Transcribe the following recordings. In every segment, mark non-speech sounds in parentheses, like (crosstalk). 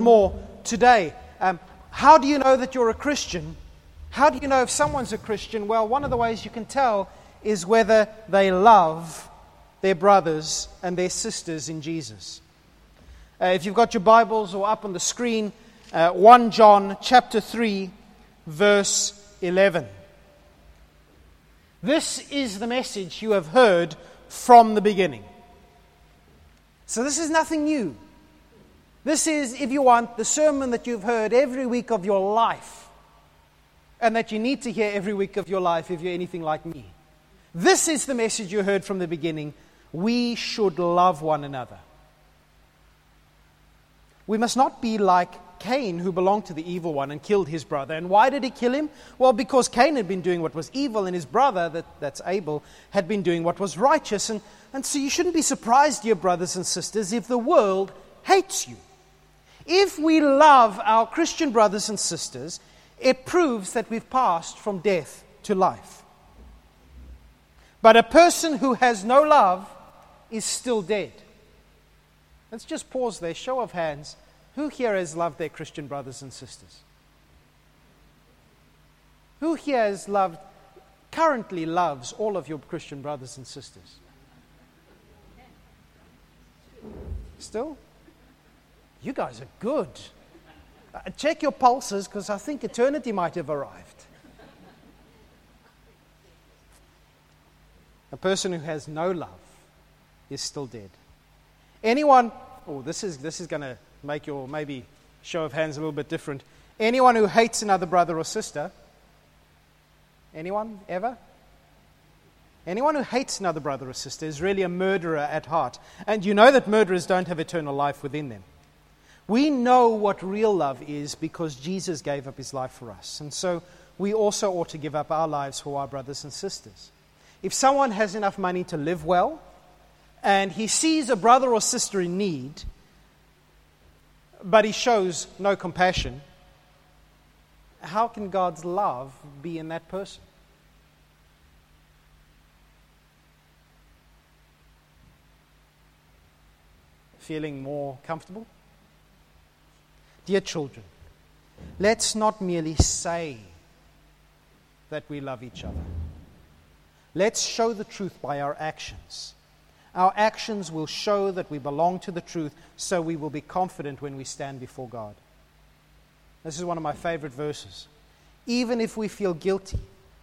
more today. Um, how do you know that you're a Christian? How do you know if someone's a Christian? Well, one of the ways you can tell is whether they love their brothers and their sisters in Jesus. Uh, if you've got your Bibles or up on the screen, uh, 1 John chapter 3, verse 11. This is the message you have heard from the beginning. So, this is nothing new. This is, if you want, the sermon that you've heard every week of your life, and that you need to hear every week of your life if you're anything like me. This is the message you heard from the beginning. We should love one another. We must not be like Cain, who belonged to the evil one and killed his brother. And why did he kill him? Well, because Cain had been doing what was evil, and his brother, that, that's Abel, had been doing what was righteous. And, and so you shouldn't be surprised, dear brothers and sisters, if the world hates you. If we love our Christian brothers and sisters, it proves that we've passed from death to life. But a person who has no love is still dead. Let's just pause there. Show of hands. Who here has loved their Christian brothers and sisters? Who here has loved, currently loves all of your Christian brothers and sisters? Still? You guys are good. Uh, check your pulses because I think eternity might have arrived. A person who has no love is still dead. Anyone, oh, this is, this is going to make your maybe show of hands a little bit different. Anyone who hates another brother or sister, anyone ever? Anyone who hates another brother or sister is really a murderer at heart. And you know that murderers don't have eternal life within them. We know what real love is because Jesus gave up his life for us. And so we also ought to give up our lives for our brothers and sisters. If someone has enough money to live well and he sees a brother or sister in need, but he shows no compassion, how can God's love be in that person? Feeling more comfortable? Dear children, let's not merely say that we love each other. Let's show the truth by our actions. Our actions will show that we belong to the truth, so we will be confident when we stand before God. This is one of my favorite verses. Even if we feel guilty,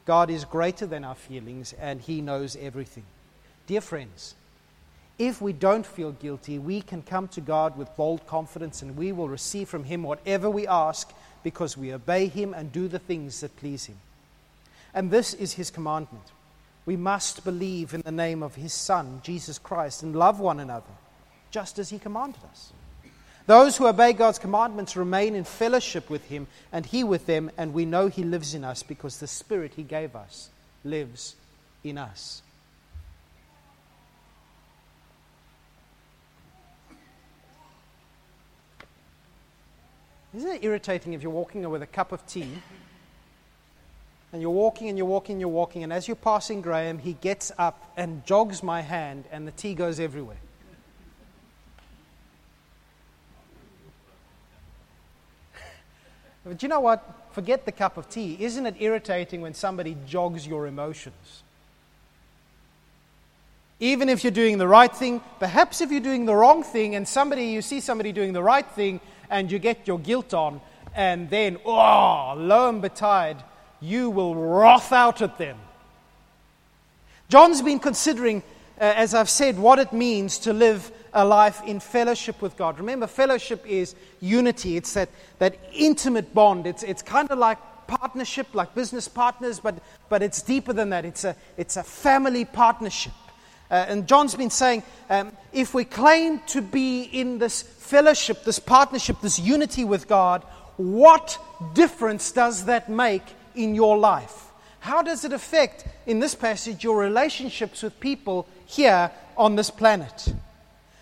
God is greater than our feelings and He knows everything. Dear friends, if we don't feel guilty, we can come to God with bold confidence and we will receive from Him whatever we ask because we obey Him and do the things that please Him. And this is His commandment. We must believe in the name of His Son, Jesus Christ, and love one another, just as He commanded us. Those who obey God's commandments remain in fellowship with Him and He with them, and we know He lives in us because the Spirit He gave us lives in us. Isn't it irritating if you're walking with a cup of tea and you're walking and you're walking and you're walking, and as you're passing Graham, he gets up and jogs my hand, and the tea goes everywhere? But you know what? Forget the cup of tea. Isn't it irritating when somebody jogs your emotions? Even if you're doing the right thing, perhaps if you're doing the wrong thing and somebody you see somebody doing the right thing and you get your guilt on, and then, oh, lo and betide, you will wrath out at them. John's been considering, uh, as I've said, what it means to live a life in fellowship with God. Remember, fellowship is unity, it's that, that intimate bond. It's, it's kind of like partnership, like business partners, but, but it's deeper than that. It's a, it's a family partnership. Uh, and John's been saying um, if we claim to be in this fellowship, this partnership, this unity with God, what difference does that make in your life? How does it affect, in this passage, your relationships with people here on this planet?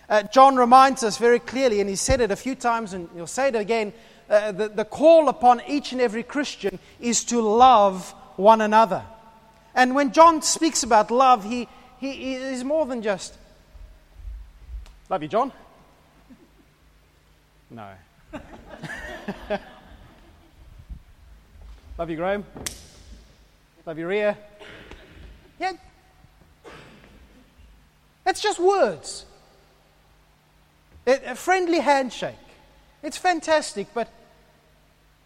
Uh, John reminds us very clearly, and he said it a few times, and he'll say it again uh, the, the call upon each and every Christian is to love one another. And when John speaks about love, he, he, he is more than just, love you, John. No. (laughs) Love you, Graham. Love you, Ria. Yeah. It's just words. a friendly handshake. It's fantastic, but,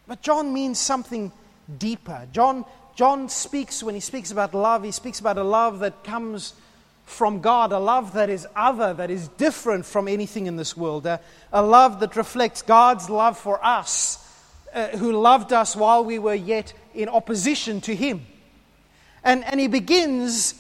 but John means something deeper. John, John speaks, when he speaks about love, he speaks about a love that comes from God, a love that is other, that is different from anything in this world, a, a love that reflects God's love for us, uh, who loved us while we were yet in opposition to Him. And, and he begins,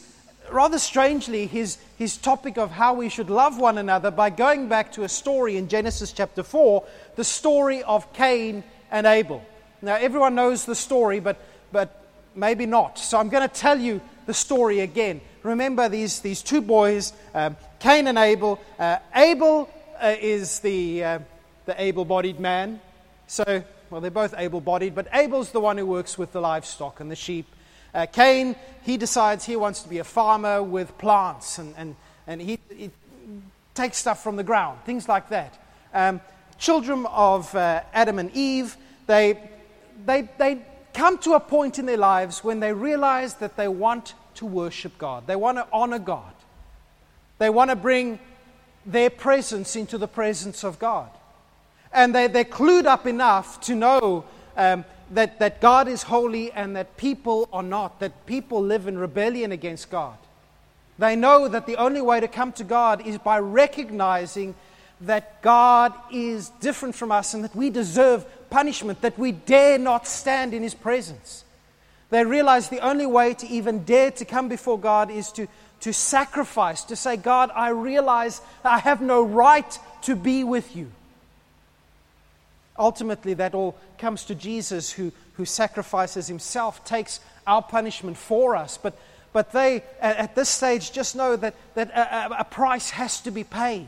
rather strangely, his, his topic of how we should love one another by going back to a story in Genesis chapter 4, the story of Cain and Abel. Now, everyone knows the story, but, but maybe not. So I'm going to tell you the story again. Remember these, these two boys, um, Cain and Abel. Uh, Abel uh, is the, uh, the able bodied man. So, well, they're both able bodied, but Abel's the one who works with the livestock and the sheep. Uh, Cain, he decides he wants to be a farmer with plants and, and, and he, he takes stuff from the ground, things like that. Um, children of uh, Adam and Eve, they, they, they come to a point in their lives when they realize that they want to worship God, they want to honor God, they want to bring their presence into the presence of God. And they, they're clued up enough to know um, that, that God is holy and that people are not, that people live in rebellion against God. They know that the only way to come to God is by recognizing that God is different from us and that we deserve punishment, that we dare not stand in His presence. They realize the only way to even dare to come before God is to, to sacrifice, to say, God, I realize I have no right to be with you. Ultimately, that all comes to Jesus who, who sacrifices himself, takes our punishment for us. But, but they, at this stage, just know that, that a, a price has to be paid.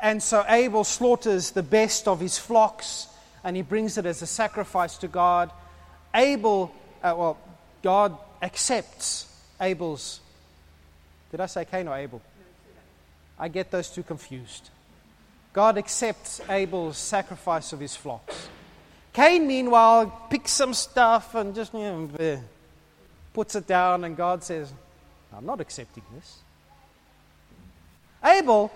And so Abel slaughters the best of his flocks and he brings it as a sacrifice to God. Abel, uh, well, God accepts Abel's. Did I say Cain or Abel? I get those two confused. God accepts Abel's sacrifice of his flocks. Cain, meanwhile, picks some stuff and just you know, puts it down, and God says, I'm not accepting this. Abel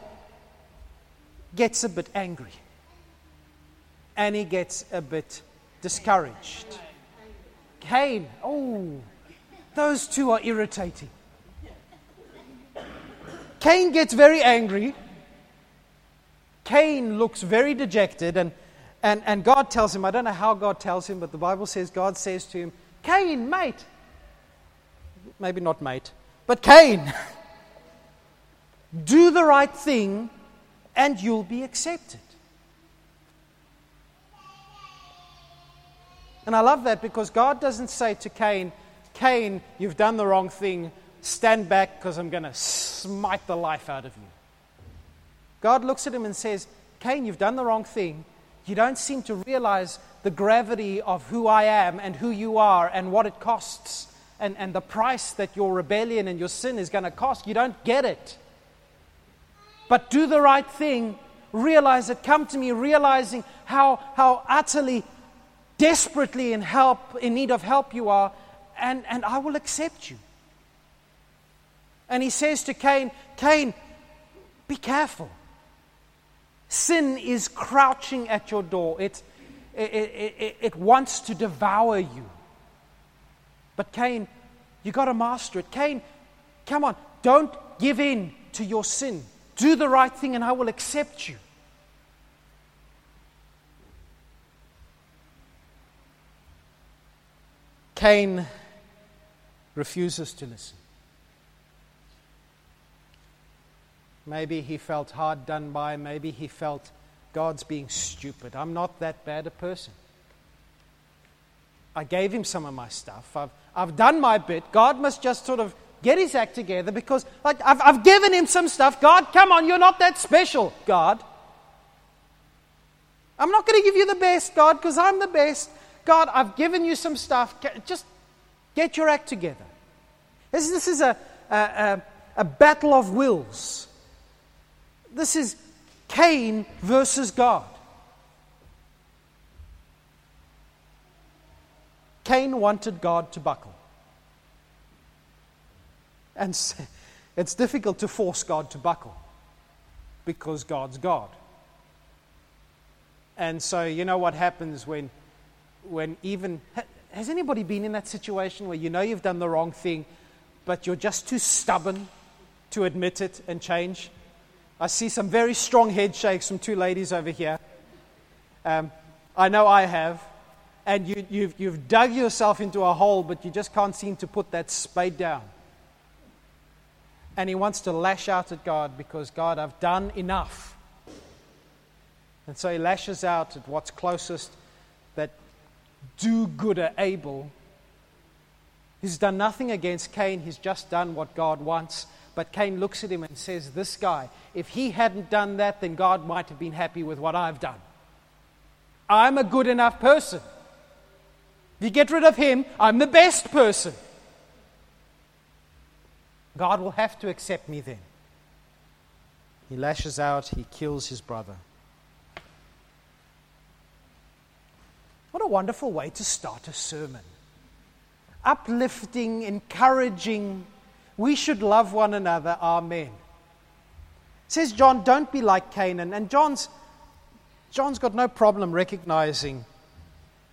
gets a bit angry and he gets a bit discouraged. Cain, oh, those two are irritating. Cain gets very angry. Cain looks very dejected, and, and, and God tells him, I don't know how God tells him, but the Bible says God says to him, Cain, mate. Maybe not mate, but Cain, (laughs) do the right thing and you'll be accepted. And I love that because God doesn't say to Cain, Cain, you've done the wrong thing. Stand back because I'm going to smite the life out of you. God looks at him and says, Cain, you've done the wrong thing. You don't seem to realize the gravity of who I am and who you are and what it costs and, and the price that your rebellion and your sin is going to cost. You don't get it. But do the right thing. Realize it. Come to me realizing how, how utterly desperately in help, in need of help you are, and, and I will accept you. And he says to Cain, Cain, be careful. Sin is crouching at your door. It, it, it, it, wants to devour you. But Cain, you got to master it. Cain, come on, don't give in to your sin. Do the right thing, and I will accept you. Cain refuses to listen. Maybe he felt hard done by. Maybe he felt God's being stupid. I'm not that bad a person. I gave him some of my stuff. I've, I've done my bit. God must just sort of get his act together because, like, I've, I've given him some stuff. God, come on, you're not that special, God. I'm not going to give you the best, God, because I'm the best. God, I've given you some stuff. Just get your act together. This, this is a, a, a, a battle of wills. This is Cain versus God. Cain wanted God to buckle. And it's difficult to force God to buckle because God's God. And so, you know what happens when when even. Has anybody been in that situation where you know you've done the wrong thing, but you're just too stubborn to admit it and change? I see some very strong head shakes from two ladies over here. Um, I know I have. And you, you've, you've dug yourself into a hole, but you just can't seem to put that spade down. And he wants to lash out at God because, God, I've done enough. And so he lashes out at what's closest that do gooder Abel. He's done nothing against Cain, he's just done what God wants. But Cain looks at him and says, This guy, if he hadn't done that, then God might have been happy with what I've done. I'm a good enough person. If you get rid of him, I'm the best person. God will have to accept me then. He lashes out, he kills his brother. What a wonderful way to start a sermon. Uplifting, encouraging. We should love one another. Amen. says John, don't be like Canaan. And John's, John's got no problem recognizing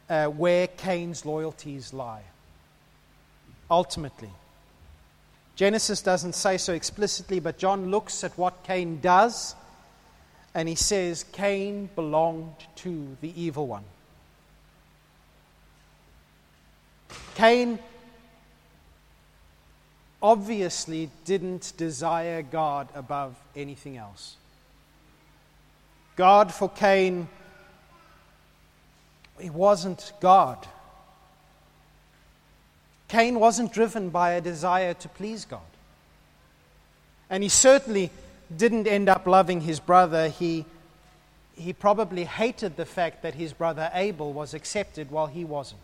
uh, where Cain's loyalties lie. Ultimately. Genesis doesn't say so explicitly, but John looks at what Cain does and he says Cain belonged to the evil one. Cain obviously didn't desire God above anything else. God for Cain, he wasn't God. Cain wasn't driven by a desire to please God. And he certainly didn't end up loving his brother. He, he probably hated the fact that his brother Abel was accepted while he wasn't.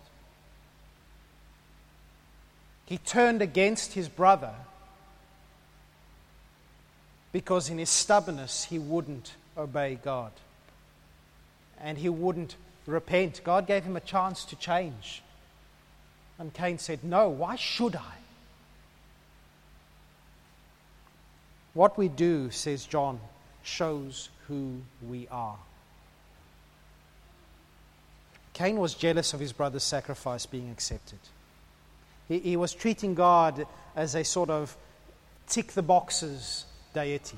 He turned against his brother because, in his stubbornness, he wouldn't obey God. And he wouldn't repent. God gave him a chance to change. And Cain said, No, why should I? What we do, says John, shows who we are. Cain was jealous of his brother's sacrifice being accepted. He, he was treating God as a sort of tick the boxes deity.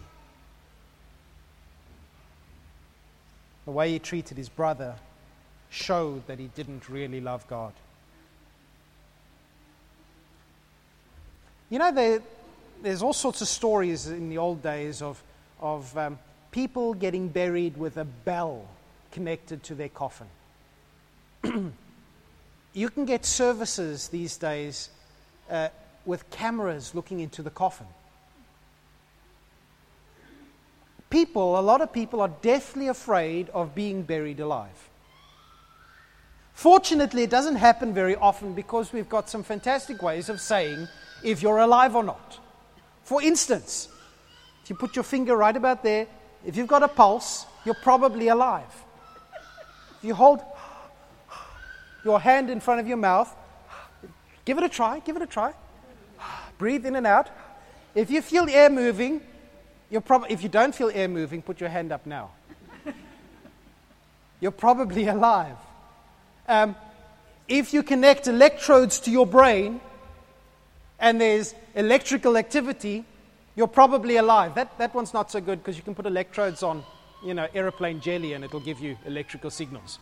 The way he treated his brother showed that he didn't really love God. You know, there, there's all sorts of stories in the old days of, of um, people getting buried with a bell connected to their coffin. (clears throat) you can get services these days uh, with cameras looking into the coffin. People, a lot of people, are deathly afraid of being buried alive. Fortunately, it doesn't happen very often because we've got some fantastic ways of saying if you're alive or not. For instance, if you put your finger right about there, if you've got a pulse, you're probably alive. If you hold your hand in front of your mouth, give it a try, give it a try. Breathe in and out. If you feel air moving, you're prob- if you don't feel air moving, put your hand up now. you're probably alive. Um, if you connect electrodes to your brain, and there's electrical activity, you're probably alive. That, that one's not so good because you can put electrodes on, you know, aeroplane jelly and it'll give you electrical signals.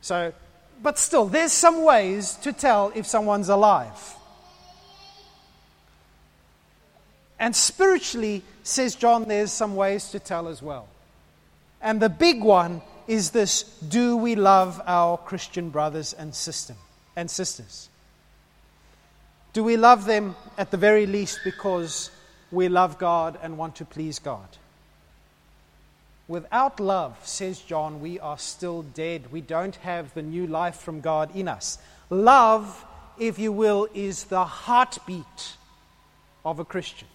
So, but still, there's some ways to tell if someone's alive. And spiritually, says John, there's some ways to tell as well. And the big one is this do we love our Christian brothers and, sister, and sisters? Do we love them at the very least because we love God and want to please God? Without love, says John, we are still dead. We don't have the new life from God in us. Love, if you will, is the heartbeat of a Christian.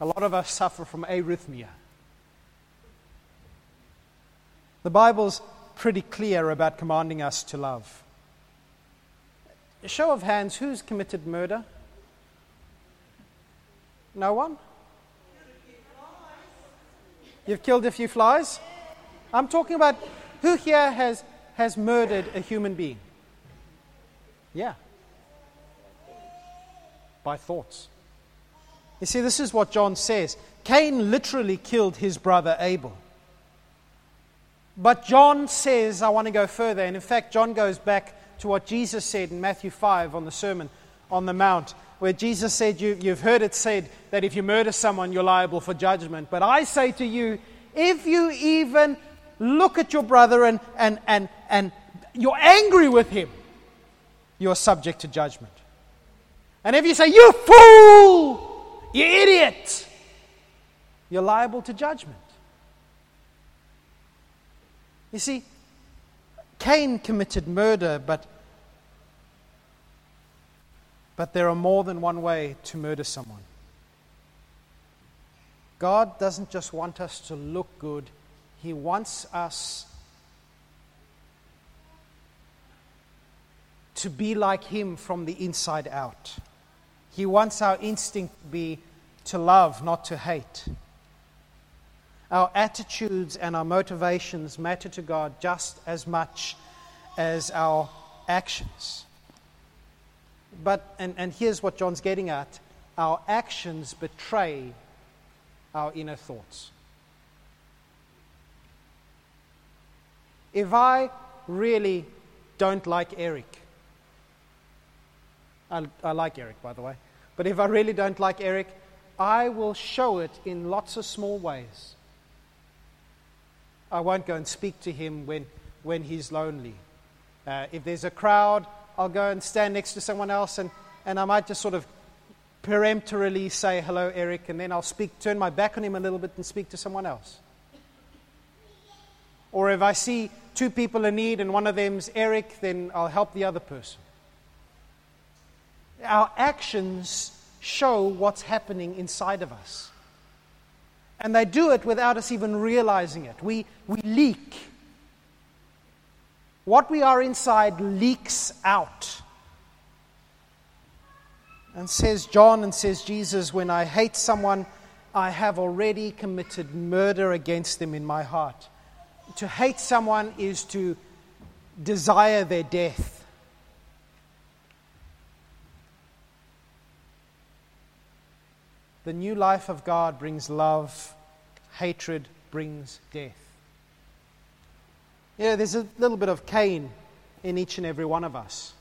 A lot of us suffer from arrhythmia. The Bible's pretty clear about commanding us to love. A show of hands, who's committed murder? No one? You've killed a few flies? I'm talking about who here has, has murdered a human being? Yeah. By thoughts. You see, this is what John says. Cain literally killed his brother Abel. But John says, I want to go further. And in fact, John goes back to what Jesus said in Matthew 5 on the Sermon on the Mount, where Jesus said, you, You've heard it said that if you murder someone, you're liable for judgment. But I say to you, if you even look at your brother and, and, and, and you're angry with him, you're subject to judgment. And if you say, You fool, you idiot, you're liable to judgment. You see, Cain committed murder, but, but there are more than one way to murder someone. God doesn't just want us to look good, He wants us to be like Him from the inside out. He wants our instinct to be to love, not to hate. Our attitudes and our motivations matter to God just as much as our actions. But, and, and here's what John's getting at our actions betray our inner thoughts. If I really don't like Eric, I, I, like Eric, by the way, but if I really don't like Eric, I will show it in lots of small ways. I won't go and speak to him when, when he's lonely. Uh, if there's a crowd, I'll go and stand next to someone else, and, and I might just sort of peremptorily say, Hello, Eric, and then I'll speak, turn my back on him a little bit and speak to someone else. Or if I see two people in need and one of them's Eric, then I'll help the other person. Our actions show what's happening inside of us. And they do it without us even realizing it. We, we leak. What we are inside leaks out. And says John and says Jesus, when I hate someone, I have already committed murder against them in my heart. To hate someone is to desire their death. The new life of God brings love, hatred brings death. Yeah, there's a little bit of Cain in each and every one of us.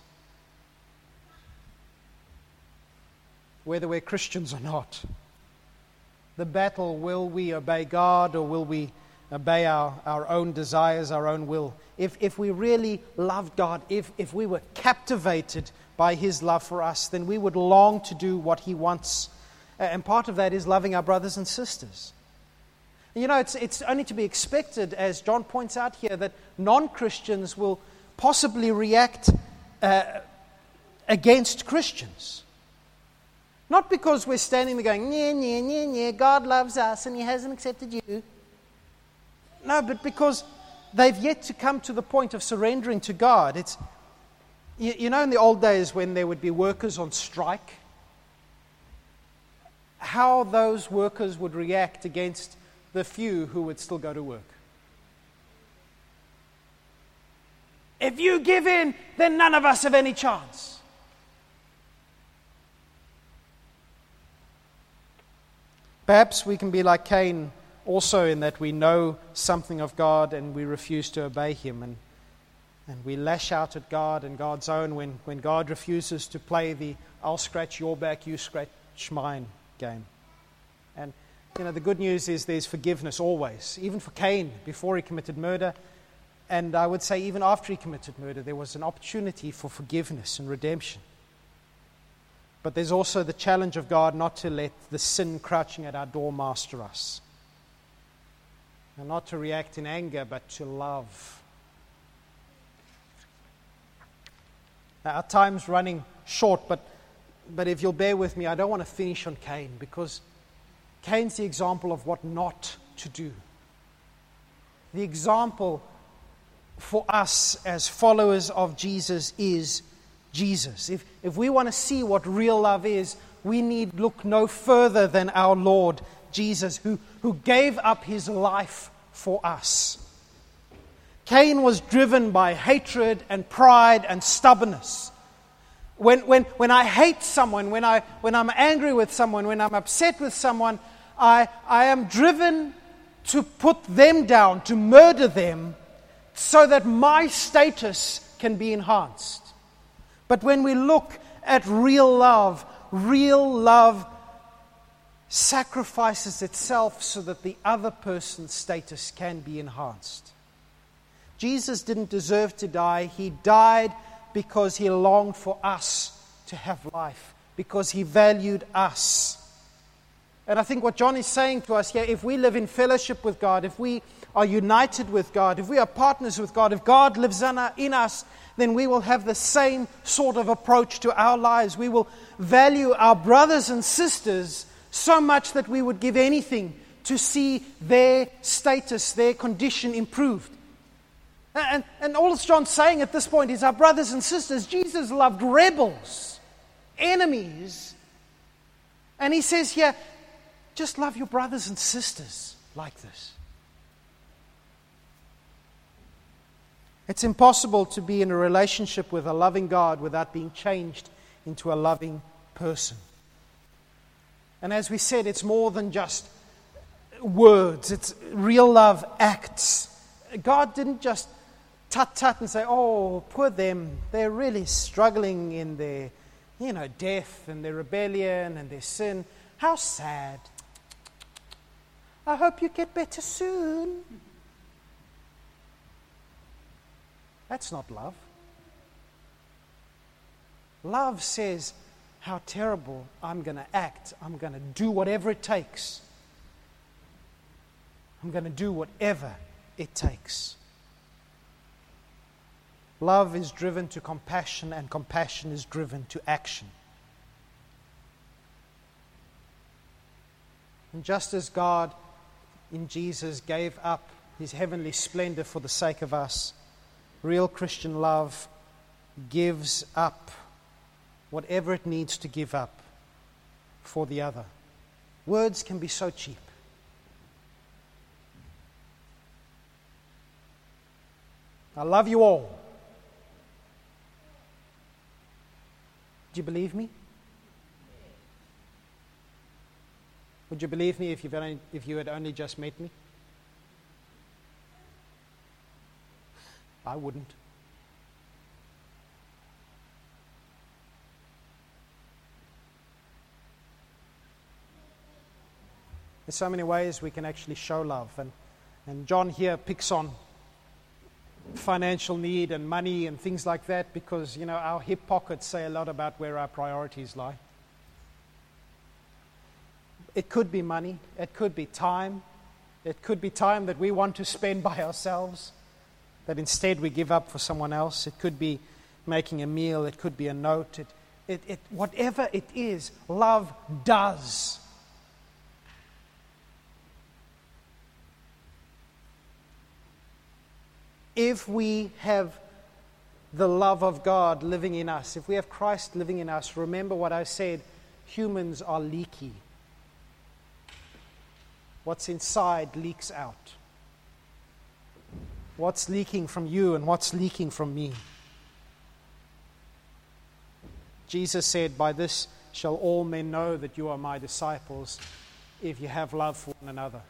Whether we're Christians or not. The battle will we obey God or will we obey our, our own desires, our own will? If, if we really loved God, if, if we were captivated by His love for us, then we would long to do what He wants and part of that is loving our brothers and sisters. You know, it's, it's only to be expected, as John points out here, that non Christians will possibly react uh, against Christians. Not because we're standing there going, yeah, yeah, yeah, yeah, God loves us and He hasn't accepted you. No, but because they've yet to come to the point of surrendering to God. It's, you, you know, in the old days when there would be workers on strike, how those workers would react against the few who would still go to work. If you give in, then none of us have any chance. Perhaps we can be like Cain also in that we know something of God and we refuse to obey Him. And, and we lash out at God and God's own when, when God refuses to play the I'll scratch your back, you scratch mine game. And, you know, the good news is there's forgiveness always, even for Cain before he committed murder. And I would say, even after he committed murder, there was an opportunity for forgiveness and redemption. But there's also the challenge of God not to let the sin crouching at our door master us. And not to react in anger, but to love. Now, our time's running short, but but if you'll bear with me, I don't want to finish on Cain because Cain's the example of what not to do. The example for us as followers of Jesus is Jesus. If, if we want to see what real love is, we need look no further than our Lord Jesus, who, who gave up his life for us. Cain was driven by hatred and pride and stubbornness. When, when, when I hate someone, when, I, when I'm angry with someone, when I'm upset with someone, I, I am driven to put them down, to murder them, so that my status can be enhanced. But when we look at real love, real love sacrifices itself so that the other person's status can be enhanced. Jesus didn't deserve to die. He died because he longed for us to have life, because he valued us. And I think what John is saying to us here if we live in fellowship with God, if we are united with God, if we are partners with God, if God lives in us, then we will have the same sort of approach to our lives. We will value our brothers and sisters so much that we would give anything to see their status, their condition improved. And, and all that John's saying at this point is our brothers and sisters, Jesus loved rebels, enemies. And he says here, just love your brothers and sisters like this. It's impossible to be in a relationship with a loving God without being changed into a loving person. And as we said, it's more than just words, it's real love acts. God didn't just tut tut and say, oh, poor them. They're really struggling in their, you know, death and their rebellion and their sin. How sad. I hope you get better soon. That's not love. Love says, How terrible I'm going to act. I'm going to do whatever it takes. I'm going to do whatever it takes. Love is driven to compassion, and compassion is driven to action. And just as God in Jesus gave up his heavenly splendor for the sake of us, Real Christian love gives up whatever it needs to give up for the other. Words can be so cheap. I love you all. Do you believe me? Would you believe me if, you've only, if you had only just met me? I wouldn't. There's so many ways we can actually show love. And, and John here picks on financial need and money and things like that because, you know, our hip pockets say a lot about where our priorities lie. It could be money, it could be time, it could be time that we want to spend by ourselves that instead we give up for someone else. It could be making a meal, it could be a note. It, it, it, whatever it is, love does. If we have the love of God living in us, if we have Christ living in us, remember what I said humans are leaky. What's inside leaks out what's leaking from you and what's leaking from me. Jesus said, By this shall all men know that you are my disciples if you have love for one another.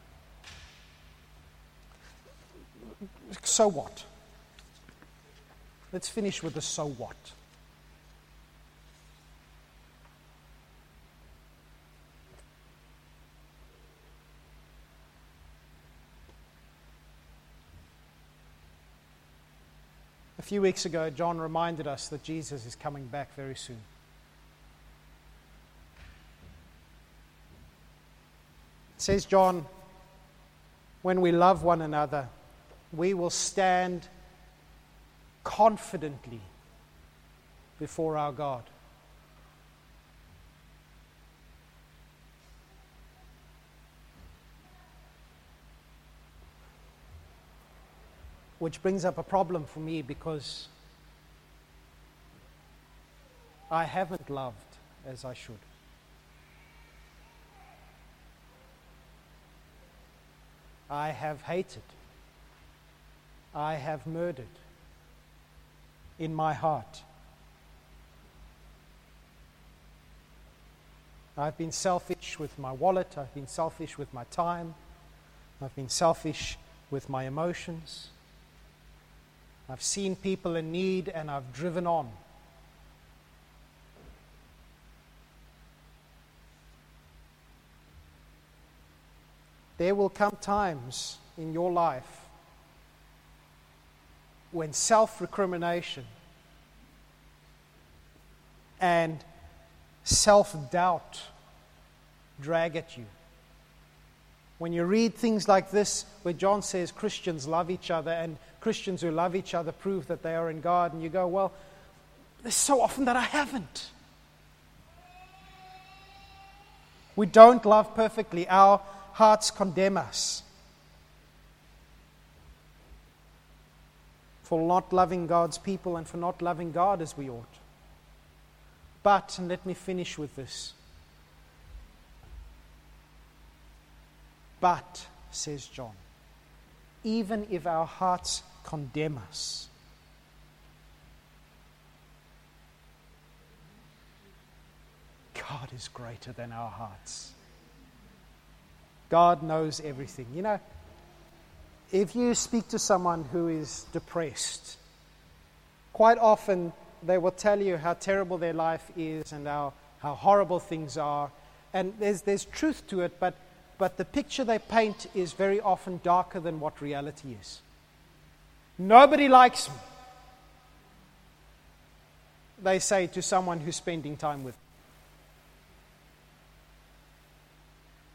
So what? Let's finish with the so what. A few weeks ago, John reminded us that Jesus is coming back very soon. It says, John, when we love one another, we will stand confidently before our God. which brings up a problem for me because I haven't loved as I should. I have hated. I have murdered in my heart. I've been selfish with my wallet. I've been selfish with my time. I've been selfish with my emotions. I've seen people in need and I've driven on. There will come times in your life when self recrimination and self doubt drag at you. When you read things like this, where John says Christians love each other and Christians who love each other prove that they are in God, and you go, well, there's so often that I haven't. We don't love perfectly. Our hearts condemn us for not loving God's people and for not loving God as we ought. But, and let me finish with this. But, says John, even if our hearts condemn us, God is greater than our hearts. God knows everything. You know, if you speak to someone who is depressed, quite often they will tell you how terrible their life is and how, how horrible things are. And there's, there's truth to it, but, but the picture they paint is very often darker than what reality is. Nobody likes me, they say to someone who's spending time with them.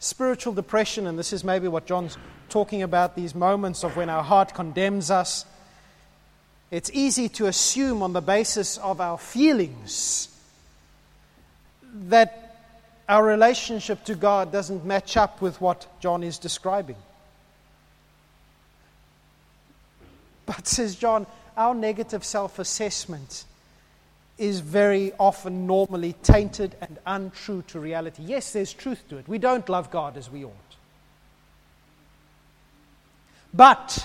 Spiritual depression, and this is maybe what John's talking about these moments of when our heart condemns us it's easy to assume on the basis of our feelings that our relationship to God doesn't match up with what John is describing. But, says John, our negative self assessment is very often normally tainted and untrue to reality. Yes, there's truth to it. We don't love God as we ought. But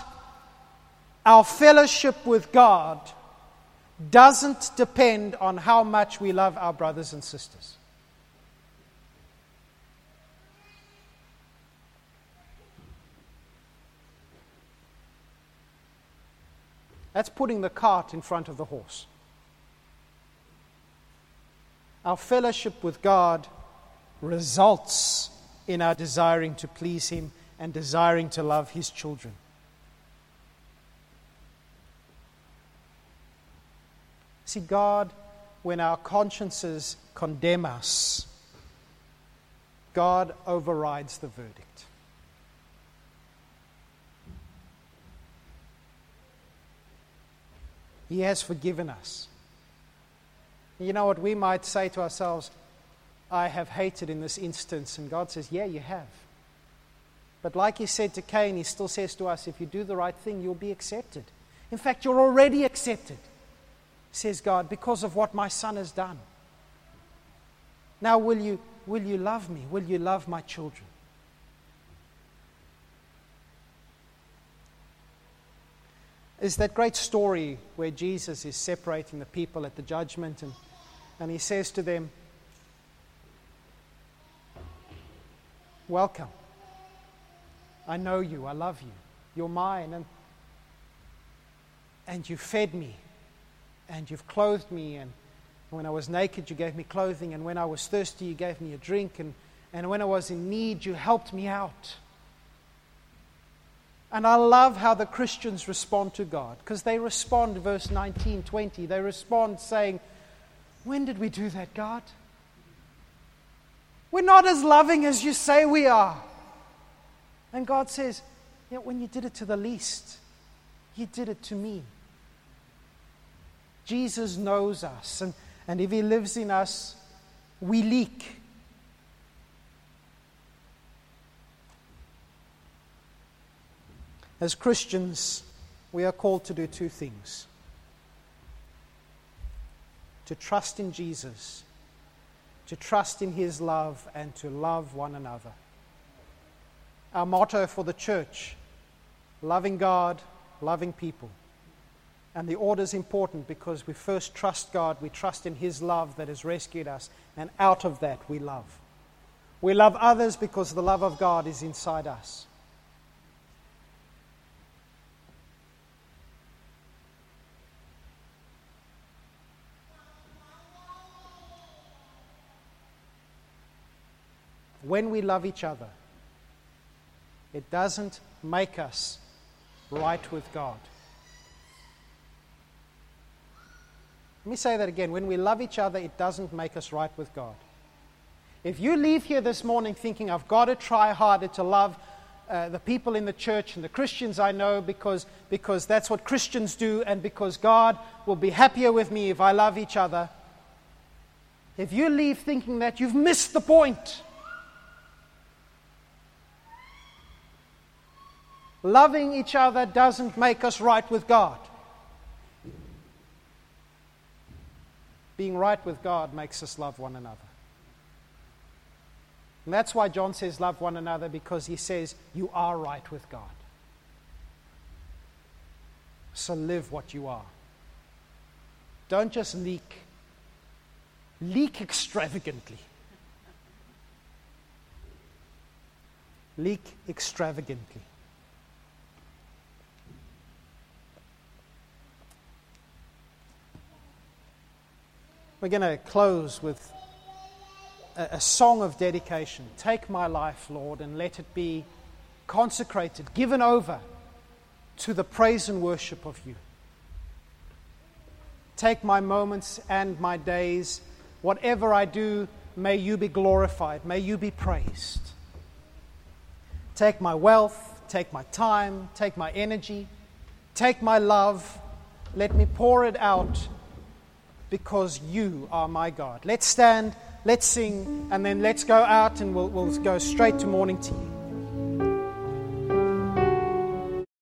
our fellowship with God doesn't depend on how much we love our brothers and sisters. That's putting the cart in front of the horse. Our fellowship with God results in our desiring to please Him and desiring to love His children. See, God, when our consciences condemn us, God overrides the verdict. He has forgiven us. You know what? We might say to ourselves, I have hated in this instance. And God says, Yeah, you have. But like He said to Cain, He still says to us, If you do the right thing, you'll be accepted. In fact, you're already accepted says God, because of what my son has done. Now, will you, will you love me? Will you love my children? Is that great story where Jesus is separating the people at the judgment and, and he says to them, Welcome. I know you. I love you. You're mine. And, and you fed me and you've clothed me. And when I was naked, you gave me clothing. And when I was thirsty, you gave me a drink. And, and when I was in need, you helped me out. And I love how the Christians respond to God because they respond, verse 19, 20, they respond saying, When did we do that, God? We're not as loving as you say we are. And God says, yeah, When you did it to the least, you did it to me. Jesus knows us. And, and if He lives in us, we leak. As Christians, we are called to do two things to trust in Jesus, to trust in His love, and to love one another. Our motto for the church loving God, loving people. And the order is important because we first trust God, we trust in His love that has rescued us, and out of that we love. We love others because the love of God is inside us. When we love each other, it doesn't make us right with God. Let me say that again. When we love each other, it doesn't make us right with God. If you leave here this morning thinking, I've got to try harder to love uh, the people in the church and the Christians I know because, because that's what Christians do and because God will be happier with me if I love each other, if you leave thinking that, you've missed the point. Loving each other doesn't make us right with God. Being right with God makes us love one another. And that's why John says, Love one another, because he says, You are right with God. So live what you are. Don't just leak, leak extravagantly. Leak extravagantly. We're going to close with a, a song of dedication. Take my life, Lord, and let it be consecrated, given over to the praise and worship of you. Take my moments and my days. Whatever I do, may you be glorified. May you be praised. Take my wealth, take my time, take my energy, take my love. Let me pour it out because you are my God. Let's stand, let's sing, and then let's go out and we'll, we'll go straight to morning tea.